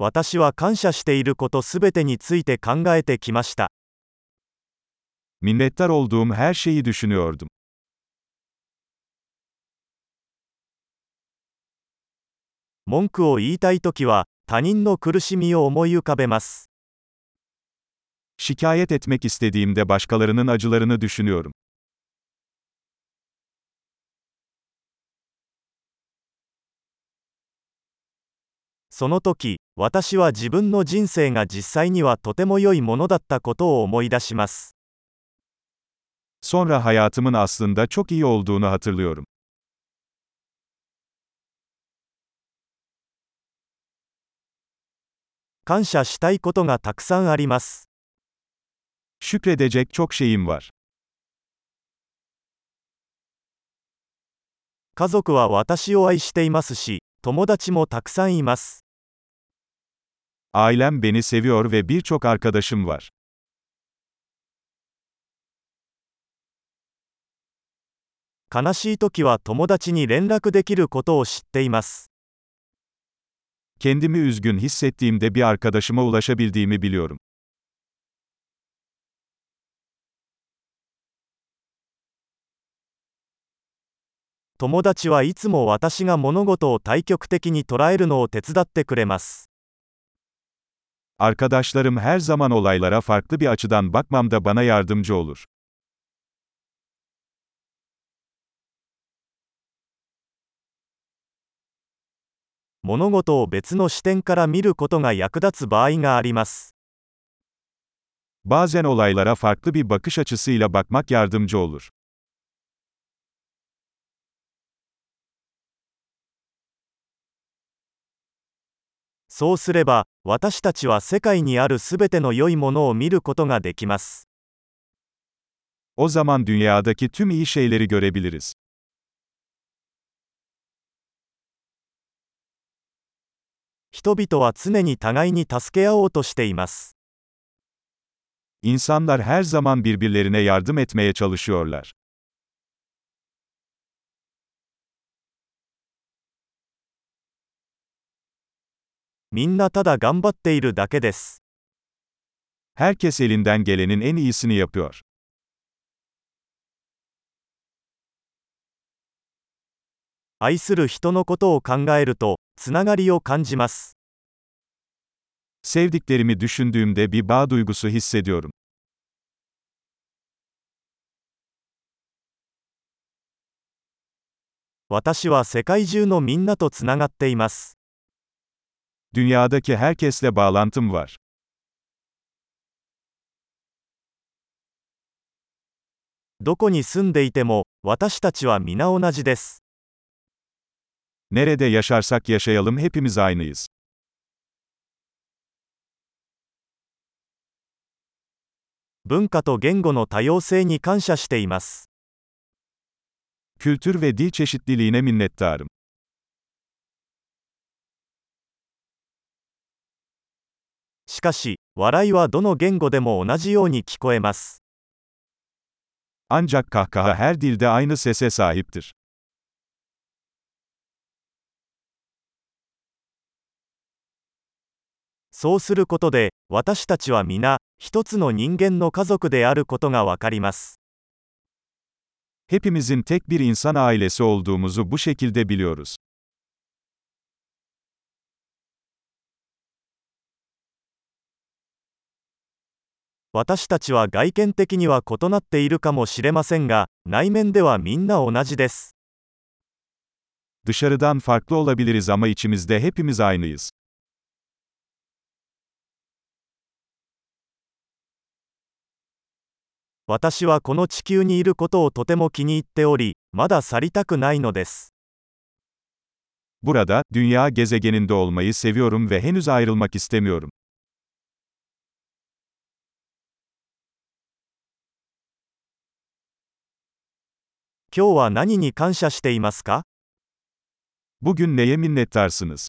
私は感謝していることすべてについて考えてきました。Minnettar olduğum her şeyi düşünüyordum. 文句を言いたいときは、他人の苦しみを思い浮かべます。Şikayet etmek istediğimde başkalarının acılarını düşünüyorum. その時、私は自分の人生が実際にはとても良いものだったことを思い出します。Sonra hayatımın aslında çok iyi olduğunu hatırlıyorum. 感謝したいことがたくさんあります。Şükredecek çok şeyim var. 家族は私を愛していますし、友達もたくさんいます。Ailem beni seviyor ve birçok arkadaşım var. 悲しい時は友達に連絡できることを知っています。 Kendimi üzgün hissettiğimde bir arkadaşıma ulaşabildiğimi biliyorum. 友達はいつも私が物事を対極的に捉えるのを手伝ってくれます。 Arkadaşlarım her zaman olaylara farklı bir açıdan bakmamda bana yardımcı olur. Bazen olaylara farklı bir bakış açısıyla bakmak yardımcı olur. そうすれば、私たちは世界にあるすべての良いものを見ることができます。O zaman dünyadaki tüm iyi şeyleri görebiliriz. 人々は常に互いに助け合おうとしています。İnsanlar her zaman birbirlerine yardım etmeye çalışıyorlar. みんなただ頑張っているだけです。Herkes elinden gelenin en iyisini yapıyor. 愛する人のことを考えると、つながりを感じます。Sevdiklerimi düşündüğümde bir bağ duygusu hissediyorum. 私は世界中のみんなとつながっています。Dünyadaki herkesle bağlantım var. どこに住んでいても、私たちは皆同じです。Nerede yaşarsak yaşayalım hepimiz aynıyız. 文化と言語の多様性に感謝しています。Kültür ve dil çeşitliliğine minnettarım. しかし、笑いはどの言語でも同じように聞こえます。Ancak kahkaha her dilde aynı sese sahiptir. そうすることで、私たちは皆、一つの人間の家族であることがわかります。Hepimizin tek bir insan ailesi olduğumuzu bu şekilde biliyoruz. 私たちは外見的には異なっているかもしれませんが、内面ではみんな同じです。Dışarıdan farklı olabiliriz ama içimizde hepimiz aynıyız. 私はこの地球にいることをとても気に入っており、まだ去りたくないのです。Burada, dünya gezegeninde olmayı seviyorum ve henüz ayrılmak istemiyorum. 今日は何に感謝していますか Bugün neye minnettarsınız?